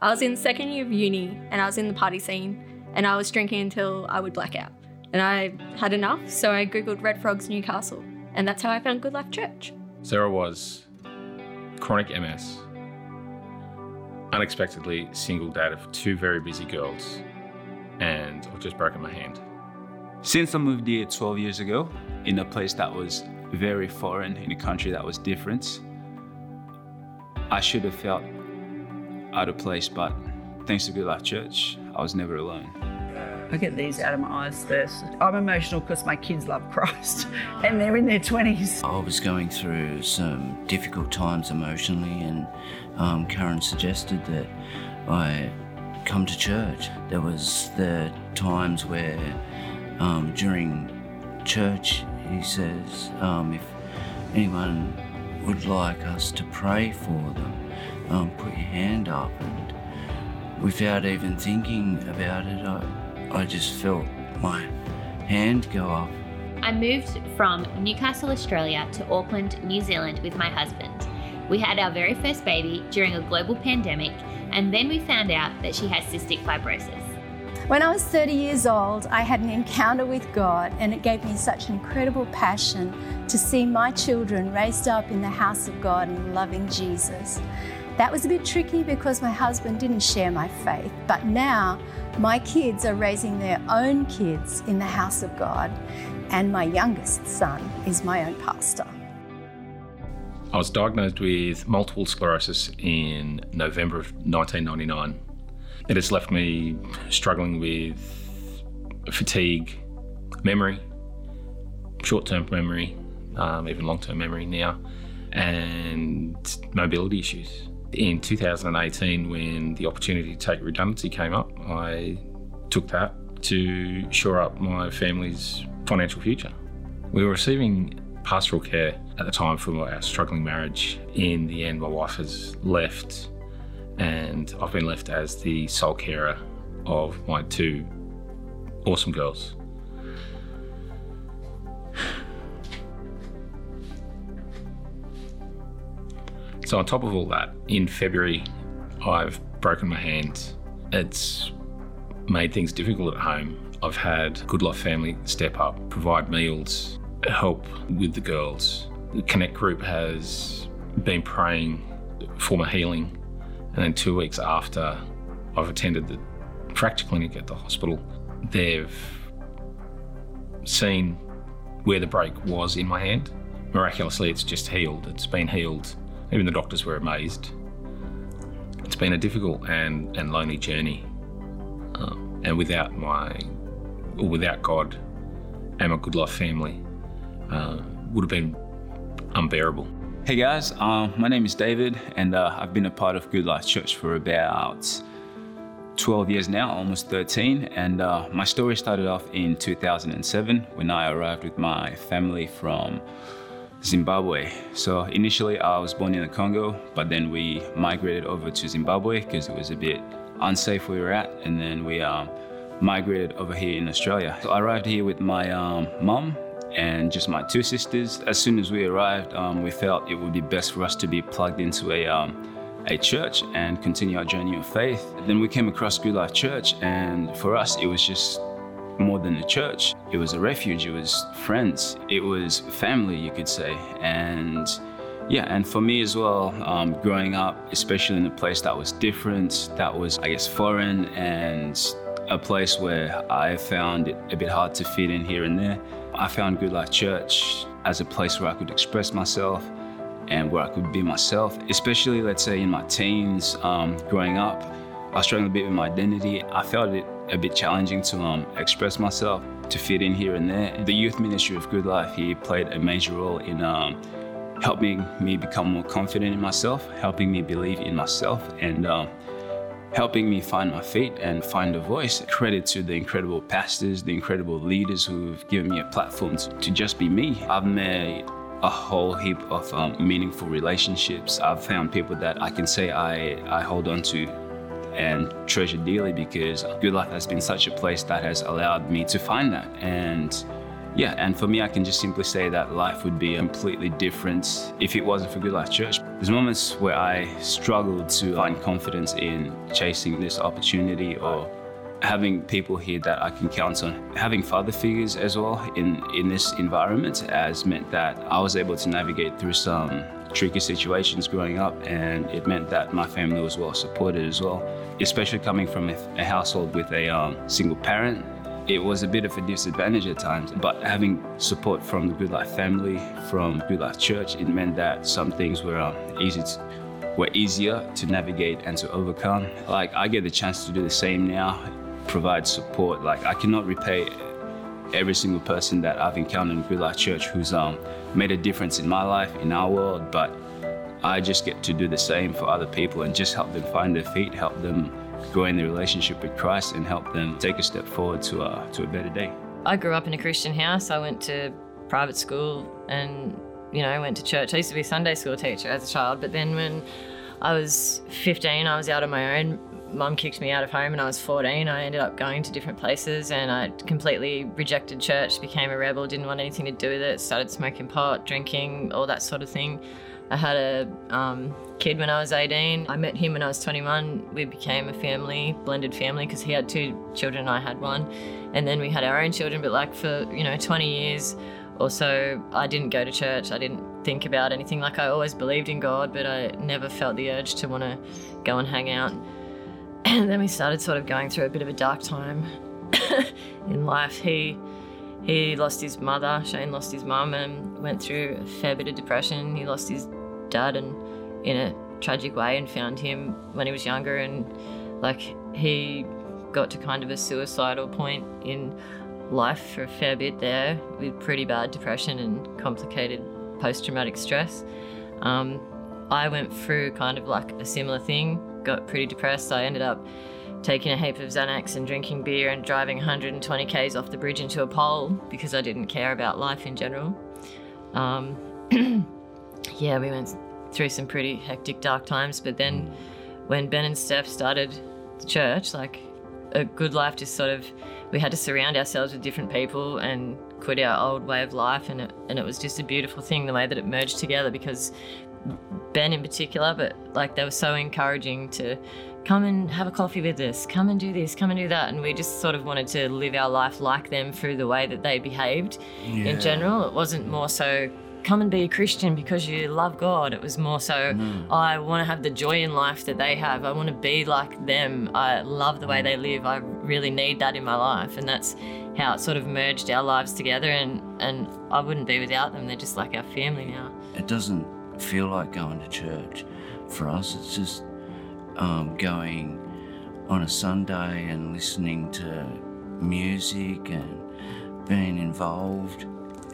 I was in second year of uni and I was in the party scene and I was drinking until I would black out. And I had enough, so I googled Red Frogs Newcastle, and that's how I found Good Life Church. Sarah was chronic MS, unexpectedly single dad of two very busy girls, and I've just broken my hand. Since I moved here 12 years ago, in a place that was very foreign, in a country that was different, I should have felt out of place, but thanks to Good Life Church, I was never alone. I get these out of my eyes first. I'm emotional because my kids love Christ and they're in their 20s. I was going through some difficult times emotionally, and um, Karen suggested that I come to church. There was the times where um, during church he says um, if anyone would like us to pray for them, um, put your hand up. And without even thinking about it, I, I just felt my hand go up. I moved from Newcastle, Australia to Auckland, New Zealand with my husband. We had our very first baby during a global pandemic, and then we found out that she has cystic fibrosis. When I was 30 years old, I had an encounter with God, and it gave me such an incredible passion to see my children raised up in the house of God and loving Jesus. That was a bit tricky because my husband didn't share my faith, but now my kids are raising their own kids in the house of God, and my youngest son is my own pastor. I was diagnosed with multiple sclerosis in November of 1999. It has left me struggling with fatigue, memory, short term memory, um, even long term memory now, and mobility issues. In 2018, when the opportunity to take redundancy came up, I took that to shore up my family's financial future. We were receiving pastoral care at the time for our struggling marriage. In the end, my wife has left, and I've been left as the sole carer of my two awesome girls. So, on top of all that, in February, I've broken my hand. It's made things difficult at home. I've had Good Life Family step up, provide meals, help with the girls. The Connect group has been praying for my healing. And then two weeks after I've attended the fracture clinic at the hospital, they've seen where the break was in my hand. Miraculously, it's just healed. It's been healed. Even the doctors were amazed. It's been a difficult and, and lonely journey. Um, and without my, or without God and my good life family, uh, would have been unbearable. Hey guys, um, my name is David, and uh, I've been a part of Good Life Church for about 12 years now, almost 13. And uh, my story started off in 2007 when I arrived with my family from Zimbabwe. So initially, I was born in the Congo, but then we migrated over to Zimbabwe because it was a bit unsafe where we were at, and then we um, migrated over here in Australia. So I arrived here with my um, mum and just my two sisters. As soon as we arrived, um, we felt it would be best for us to be plugged into a um, a church and continue our journey of faith. Then we came across Good Life Church, and for us, it was just more than a church. It was a refuge. It was friends. It was family, you could say, and. Yeah, and for me as well, um, growing up, especially in a place that was different, that was, I guess, foreign, and a place where I found it a bit hard to fit in here and there. I found Good Life Church as a place where I could express myself and where I could be myself, especially, let's say, in my teens, um, growing up. I struggled a bit with my identity. I felt it a bit challenging to um, express myself, to fit in here and there. The youth ministry of Good Life here played a major role in um, helping me become more confident in myself, helping me believe in myself, and um, helping me find my feet and find a voice. Credit to the incredible pastors, the incredible leaders who've given me a platform to, just be me. I've made a whole heap of um, meaningful relationships. I've found people that I can say I, I hold on to and treasure dearly because Good Life has been such a place that has allowed me to find that. And Yeah, and for me, I can just simply say that life would be completely different if it wasn't for Good Life Church. There's moments where I struggled to find confidence in chasing this opportunity or having people here that I can count on. Having father figures as well in, in this environment has meant that I was able to navigate through some tricky situations growing up, and it meant that my family was well supported as well. Especially coming from a, a household with a um, single parent, it was a bit of a disadvantage at times. But having support from the Good Life family, from Good Life Church, it meant that some things were um, easy to, were easier to navigate and to overcome. Like I get the chance to do the same now, provide support. Like I cannot repay every single person that I've encountered in Good Life Church who's um, made a difference in my life, in our world, but I just get to do the same for other people and just help them find their feet, help them grow in the relationship with Christ, and help them take a step forward to a, to a better day. I grew up in a Christian house. I went to private school and, you know, I went to church. I used to be a Sunday school teacher as a child, but then when I was 15, I was out on my own mum kicked me out of home and I was 14. I ended up going to different places and I completely rejected church, became a rebel, didn't want anything to do with it, started smoking pot, drinking, all that sort of thing. I had a um, kid when I was 18. I met him when I was 21. We became a family, blended family, because he had two children, I had one. And then we had our own children, but like for, you know, 20 years or so, I didn't go to church. I didn't think about anything. Like I always believed in God, but I never felt the urge to want to go and hang out. And then we started sort of going through a bit of a dark time in life. He he lost his mother, Shane lost his mum, and went through a fair bit of depression. He lost his dad, and in a tragic way, and found him when he was younger, and like he got to kind of a suicidal point in life for a fair bit there, with pretty bad depression and complicated post-traumatic stress. Um, I went through kind of like a similar thing got pretty depressed. I ended up taking a heap of Xanax and drinking beer and driving 120 k's off the bridge into a pole because I didn't care about life in general. Um, yeah, we went through some pretty hectic, dark times. But then when Ben and Steph started the church, like a good life just sort of, we had to surround ourselves with different people and quit our old way of life. And it, and it was just a beautiful thing the way that it merged together because Ben in particular, but like they were so encouraging to come and have a coffee with us, come and do this, come and do that. And we just sort of wanted to live our life like them through the way that they behaved yeah. in general. It wasn't more so come and be a Christian because you love God. It was more so, mm. I want to have the joy in life that they have. I want to be like them. I love the way they live. I really need that in my life. And that's how it sort of merged our lives together. And, and I wouldn't be without them. They're just like our family now. It doesn't feel like going to church. For us, it's just um, going on a Sunday and listening to music and being involved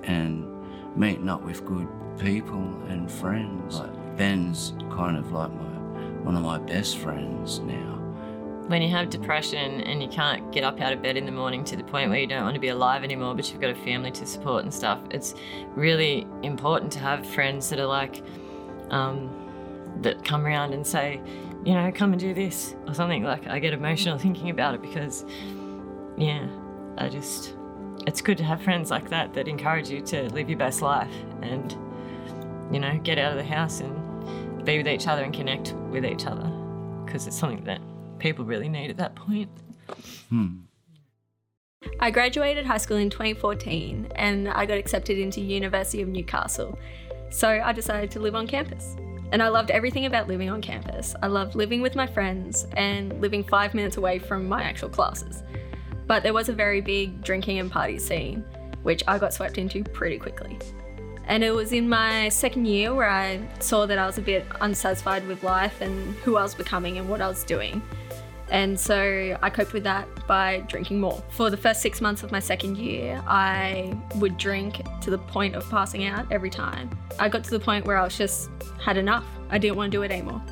and meeting up with good people and friends. Like Ben's kind of like my one of my best friends now. When you have depression and you can't get up out of bed in the morning to the point where you don't want to be alive anymore, but you've got a family to support and stuff, it's really important to have friends that are like, um, that come around and say, you know, come and do this or something. Like, I get emotional thinking about it because, yeah, I just, it's good to have friends like that that encourage you to live your best life and, you know, get out of the house and be with each other and connect with each other because it's something that people really need at that point. Hmm. I graduated high school in 2014 and I got accepted into University of Newcastle. So I decided to live on campus. And I loved everything about living on campus. I loved living with my friends and living five minutes away from my actual classes. But there was a very big drinking and party scene, which I got swept into pretty quickly. And it was in my second year where I saw that I was a bit unsatisfied with life and who I was becoming and what I was doing. And so I coped with that by drinking more. For the first six months of my second year, I would drink to the point of passing out every time. I got to the point where I was just had enough. I didn't want to do it anymore.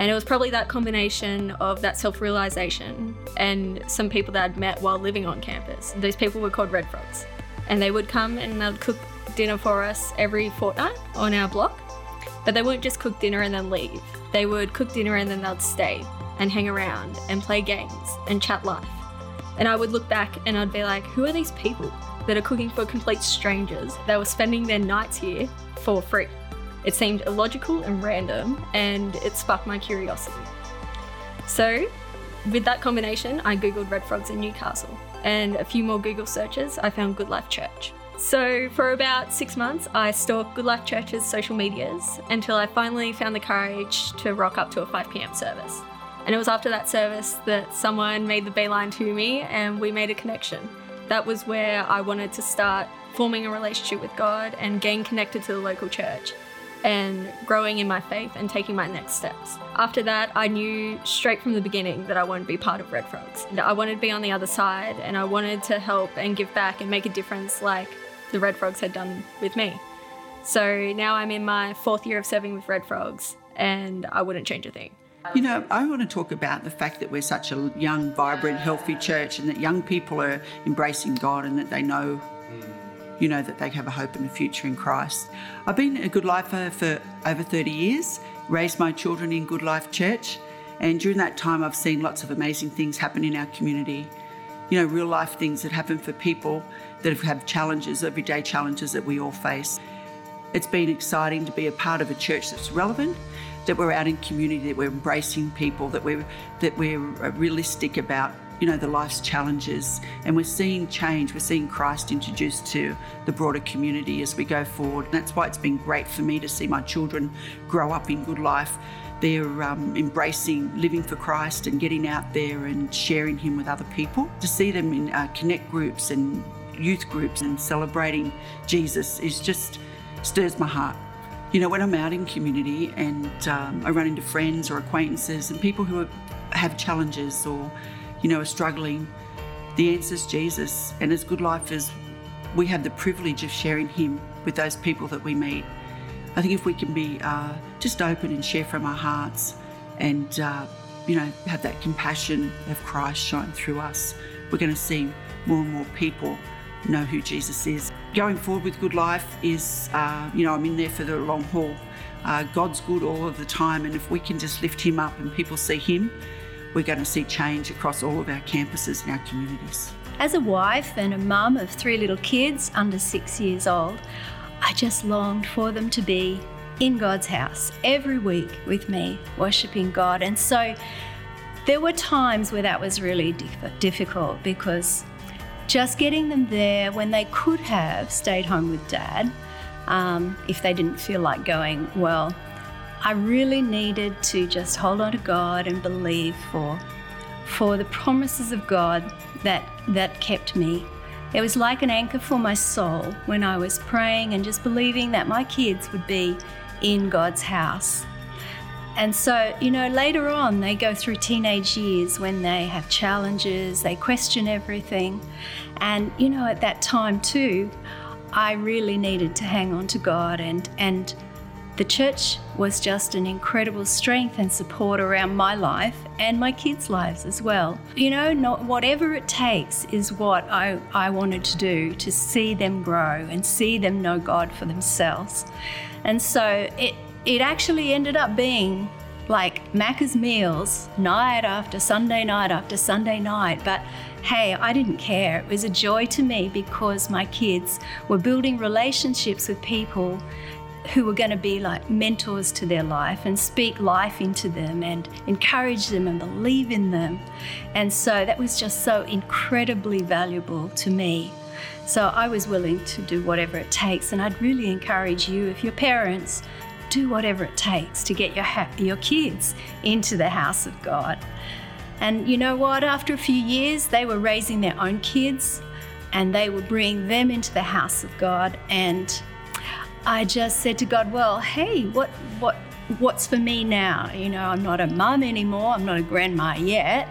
And it was probably that combination of that self realization and some people that I'd met while living on campus. Those people were called Red Frogs. And they would come and they would cook dinner for us every fortnight on our block. But they wouldn't just cook dinner and then leave. They would cook dinner and then they'd stay and hang around and play games and chat life. And I would look back and I'd be like, who are these people? that are cooking for complete strangers. They were spending their nights here for free. It seemed illogical and random, and it sparked my curiosity. So, with that combination, I googled Red Frogs in Newcastle, and a few more Google searches, I found Good Life Church. So, for about six months, I stalked Good Life Church's social medias until I finally found the courage to rock up to a 5 pm service. And it was after that service that someone made the beeline to me and we made a connection. That was where I wanted to start forming a relationship with God and getting connected to the local church and growing in my faith and taking my next steps. After that, I knew straight from the beginning that I wanted to be part of Red Frogs. I wanted to be on the other side and I wanted to help and give back and make a difference like the Red Frogs had done with me. So now I'm in my fourth year of serving with Red Frogs and I wouldn't change a thing. You know, I want to talk about the fact that we're such a young, vibrant, healthy church and that young people are embracing God and that they know you know that they have a hope and a future in Christ. I've been a good lifer for over 30 years, raised my children in Good Life Church, and during that time I've seen lots of amazing things happen in our community. You know, real life things that happen for people that have challenges, everyday challenges that we all face. It's been exciting to be a part of a church that's relevant, that we're out in community, that we're embracing people, that we're that we're realistic about you know, the life's challenges. And we're seeing change, we're seeing Christ introduced to the broader community as we go forward. And that's why it's been great for me to see my children grow up in good life. They're um, embracing living for Christ and getting out there and sharing Him with other people. To see them in uh, connect groups and youth groups and celebrating Jesus is just stirs my heart. You know, when I'm out in community and um, I run into friends or acquaintances and people who are, have challenges or you know, are struggling, the answer is Jesus. And as Good Life is, we have the privilege of sharing Him with those people that we meet. I think if we can be uh, just open and share from our hearts and, uh, you know, have that compassion of Christ shine through us, we're going to see more and more people know who Jesus is. Going forward with Good Life is, uh, you know, I'm in there for the long haul. Uh, God's good all of the time, and if we can just lift Him up and people see Him, we're going to see change across all of our campuses and our communities. As a wife and a mum of three little kids under six years old, I just longed for them to be in God's house every week with me, worshipping God. And so there were times where that was really difficult because just getting them there when they could have stayed home with dad, um, if they didn't feel like going, well, I really needed to just hold on to God and believe for for the promises of God that that kept me. It was like an anchor for my soul when I was praying and just believing that my kids would be in God's house. And so, you know, later on, they go through teenage years when they have challenges, they question everything. And, you know, at that time too, I really needed to hang on to God and, and the church was just an incredible strength and support around my life and my kids' lives as well. You know, not whatever it takes is what I, I wanted to do to see them grow and see them know God for themselves. And so it it actually ended up being like Macca's meals night after Sunday night after Sunday night. But hey, I didn't care. It was a joy to me because my kids were building relationships with people who were going to be like mentors to their life and speak life into them and encourage them and believe in them. And so that was just so incredibly valuable to me. So I was willing to do whatever it takes. And I'd really encourage you, if you're parents, do whatever it takes to get your, ha- your kids into the house of God. And you know what? After a few years, they were raising their own kids and they would bring them into the house of God. And I just said to God, well, hey, what, what, what's for me now? You know, I'm not a mum anymore. I'm not a grandma yet.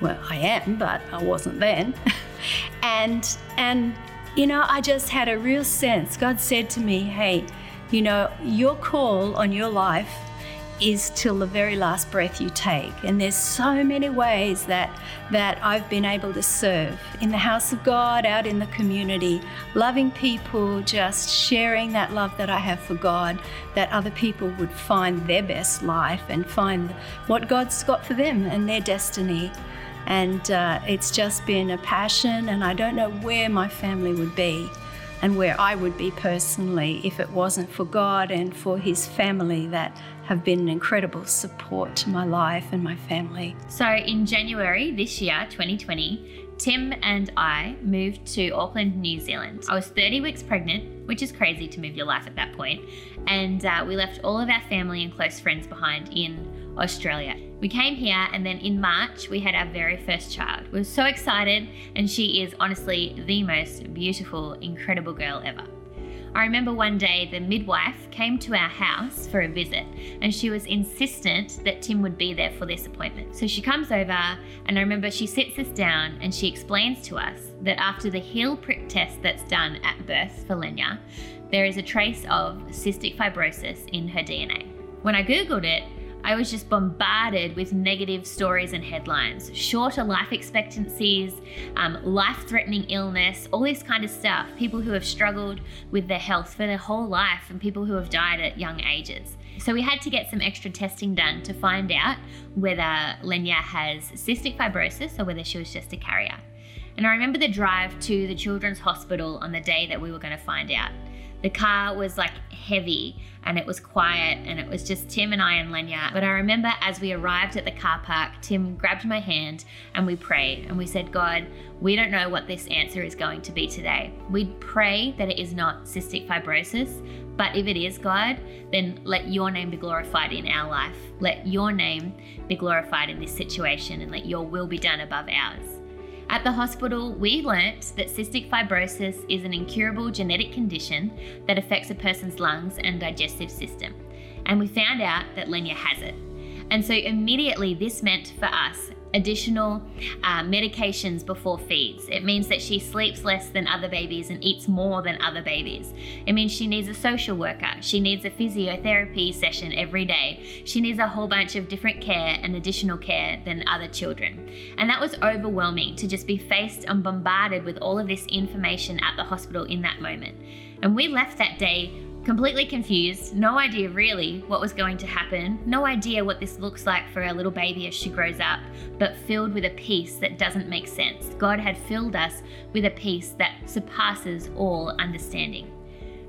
Well, I am, but I wasn't then. and, and, you know, I just had a real sense. God said to me, hey, you know, your call on your life is till the very last breath you take. And there's so many ways that that I've been able to serve in the house of God, out in the community, loving people, just sharing that love that I have for God, that other people would find their best life and find what God's got for them and their destiny. And uh, it's just been a passion, and I don't know where my family would be and where I would be personally if it wasn't for God and for His family that have been an incredible support to my life and my family. So, in January this year, 2020, Tim and I moved to Auckland, New Zealand. I was 30 weeks pregnant, which is crazy to move your life at that point, and uh, we left all of our family and close friends behind in Australia. We came here, and then in March, we had our very first child. We were so excited, and she is honestly the most beautiful, incredible girl ever. I remember one day the midwife came to our house for a visit and she was insistent that Tim would be there for this appointment. So she comes over and I remember she sits us down and she explains to us that after the heel prick test that's done at birth for Lenya, there is a trace of cystic fibrosis in her DNA. When I Googled it, I was just bombarded with negative stories and headlines shorter life expectancies, um, life threatening illness, all this kind of stuff. People who have struggled with their health for their whole life, and people who have died at young ages. So we had to get some extra testing done to find out whether Lenya has cystic fibrosis or whether she was just a carrier. And I remember the drive to the children's hospital on the day that we were going to find out. The car was like heavy and it was quiet and it was just Tim and I and Lenya. But I remember as we arrived at the car park, Tim grabbed my hand and we prayed and we said, God, we don't know what this answer is going to be today. We pray that it is not cystic fibrosis, but if it is, God, then let your name be glorified in our life. Let your name be glorified in this situation and let your will be done above ours. At the hospital, we learnt that cystic fibrosis is an incurable genetic condition that affects a person's lungs and digestive system. And we found out that Lenya has it. And so immediately this meant for us additional uh, medications before feeds. It means that she sleeps less than other babies and eats more than other babies. It means she needs a social worker. She needs a physiotherapy session every day. She needs a whole bunch of different care and additional care than other children. And that was overwhelming to just be faced and bombarded with all of this information at the hospital in that moment. And we left that day Completely confused, no idea really what was going to happen, no idea what this looks like for our little baby as she grows up, but filled with a peace that doesn't make sense. God had filled us with a peace that surpasses all understanding.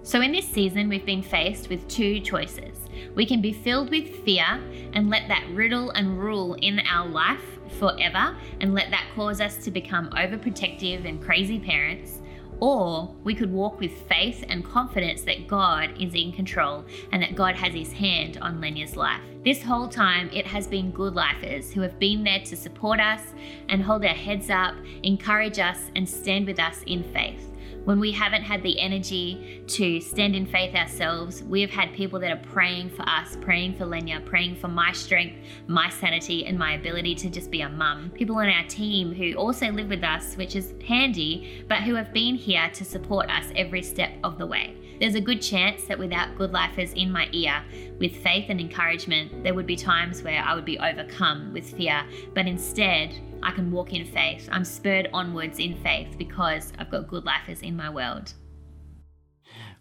So, in this season, we've been faced with two choices. We can be filled with fear and let that riddle and rule in our life forever, and let that cause us to become overprotective and crazy parents or we could walk with faith and confidence that God is in control and that God has his hand on Lenya's life. This whole time, it has been good lifers who have been there to support us and hold our heads up, encourage us, and stand with us in faith. When we haven't had the energy to stand in faith ourselves, we have had people that are praying for us, praying for Lenya, praying for my strength, my sanity, and my ability to just be a mum. People on our team who also live with us, which is handy, but who have been here to support us every step of the way. There's a good chance that without good lifers in my ear, with faith and encouragement, there would be times where I would be overcome with fear, but instead, I can walk in faith. I'm spurred onwards in faith because I've got good lifers in my world.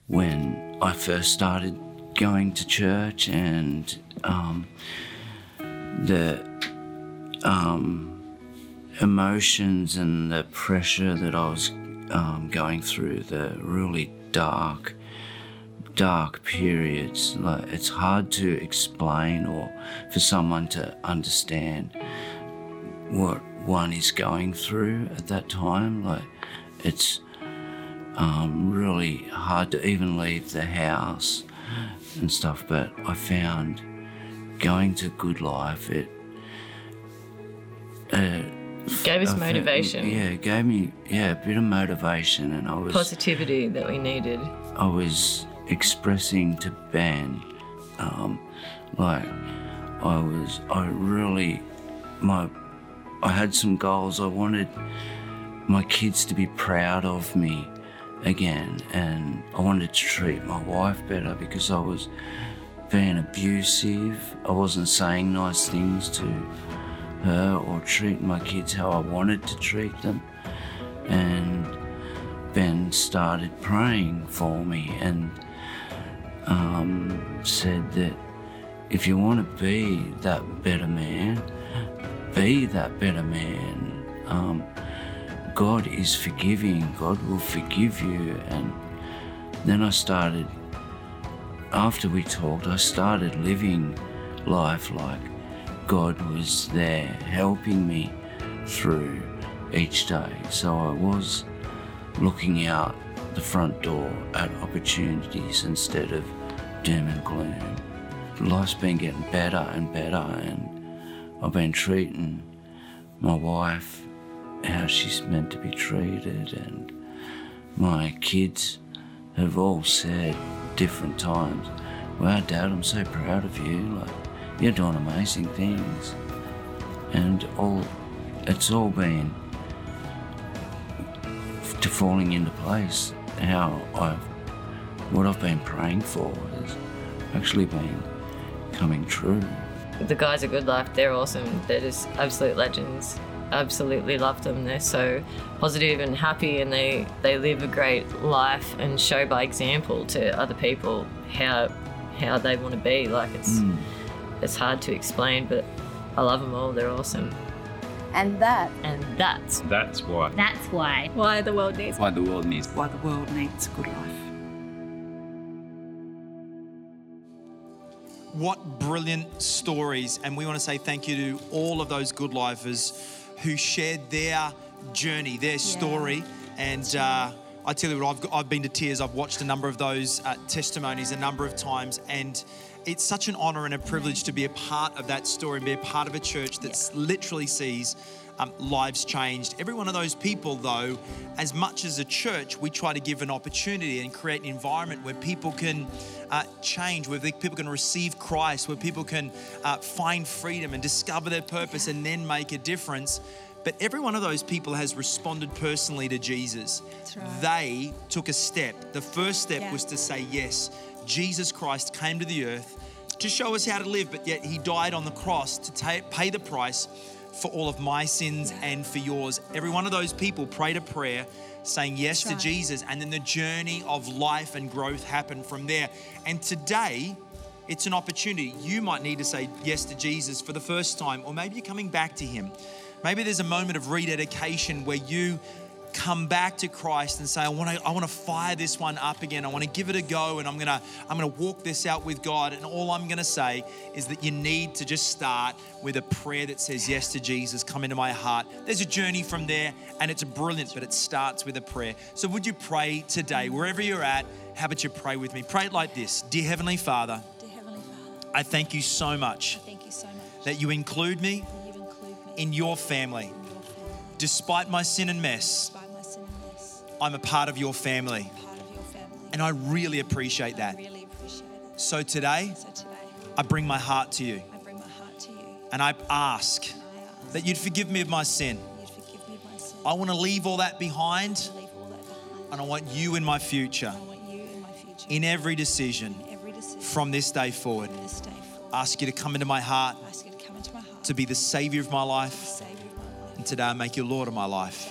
When I first started going to church and um, the um, emotions and the pressure that I was um, going through, the really dark, dark periods, like it's hard to explain or for someone to understand what one is going through at that time. Like, it's um, really hard to even leave the house and stuff. But I found going to Good Life, it uh, gave us I motivation. Found, yeah, it gave me yeah a bit of motivation, and I was positivity that we needed. I was expressing to Ben, um, like I was, I really, my I had some goals. I wanted my kids to be proud of me again, and I wanted to treat my wife better because I was being abusive. I wasn't saying nice things to her or treating my kids how I wanted to treat them. And Ben started praying for me and um, said that if you want to be that better man, be that better man. Um, God is forgiving. God will forgive you. And then I started, after we talked, I started living life like God was there helping me through each day. So I was looking out the front door at opportunities instead of doom and gloom. Life's been getting better and better, and I've been treating my wife how she's meant to be treated, and my kids have all said different times, Wow, Dad, I'm so proud of you. Like, you're doing amazing things. And all it's all been to falling into place. How I've what I've been praying for has actually been coming true. The guys at Good Life, they're awesome. They're just absolute legends. Absolutely love them. They're so positive and happy, and they they live a great life and show by example to other people how how they want to be. Like it's Mm. it's hard to explain, but I love them all. They're awesome, And that and that's That's why. That's why. Why the world needs Why the world needs Why the world needs good life. What brilliant stories. And we want to say thank you to all of those good lifers who shared their journey, their story. And uh, I tell you what, I've, I've been to tears. I've watched a number of those uh, testimonies a number of times. And it's such an honor and a privilege to be a part of that story and be a part of a church that literally sees um, lives changed. Every one of those people, though, as much as a church, we try to give an opportunity and create an environment where people can uh, change, where people can receive Christ, where people can uh, find freedom and discover their purpose and then make a difference. But every one of those people has responded personally to Jesus. They took a step. The first step Yeah. was to say yes. Jesus Christ came to the earth to show us how to live, but yet he died on the cross to ta- pay the price for all of my sins and for yours. Every one of those people prayed a prayer saying yes to. Jesus, and then the journey of life and growth happened from there. And today, it's an opportunity. You might need to say yes to Jesus for the first time, or maybe you're coming back to Him. Maybe there's a moment of rededication where you come back to Christ and say, I want to I want to fire this one up again. I want to give it a go and I'm going to I'm going to walk this out with God and all I'm going to say is that you need to just start with a prayer that says yes to Jesus, come into my heart. There's a journey from there and it's brilliant, but it starts with a prayer. So would you pray today wherever you're at? How about you pray with me? Pray it like this. Dear heavenly Father, Dear Heavenly Father, I thank you so much thank you so much that you include me you include me in your family. in your family. Despite my sin and mess, Despite I'm a part of your family. of your family. And I really appreciate that. So today, I bring my heart to you I bring my heart to you and I ask that you'd forgive me of my sin. you'd forgive me of my sin. I want to leave all that behind leave all that behind. and I want you in my future, I want you in my future. in every decision in every decision from this day forward. from this day forward. Ask you to come into my heart, I ask you to come into my heart, to be the Savior of my life, Savior of my life. and today I make you Lord of my life.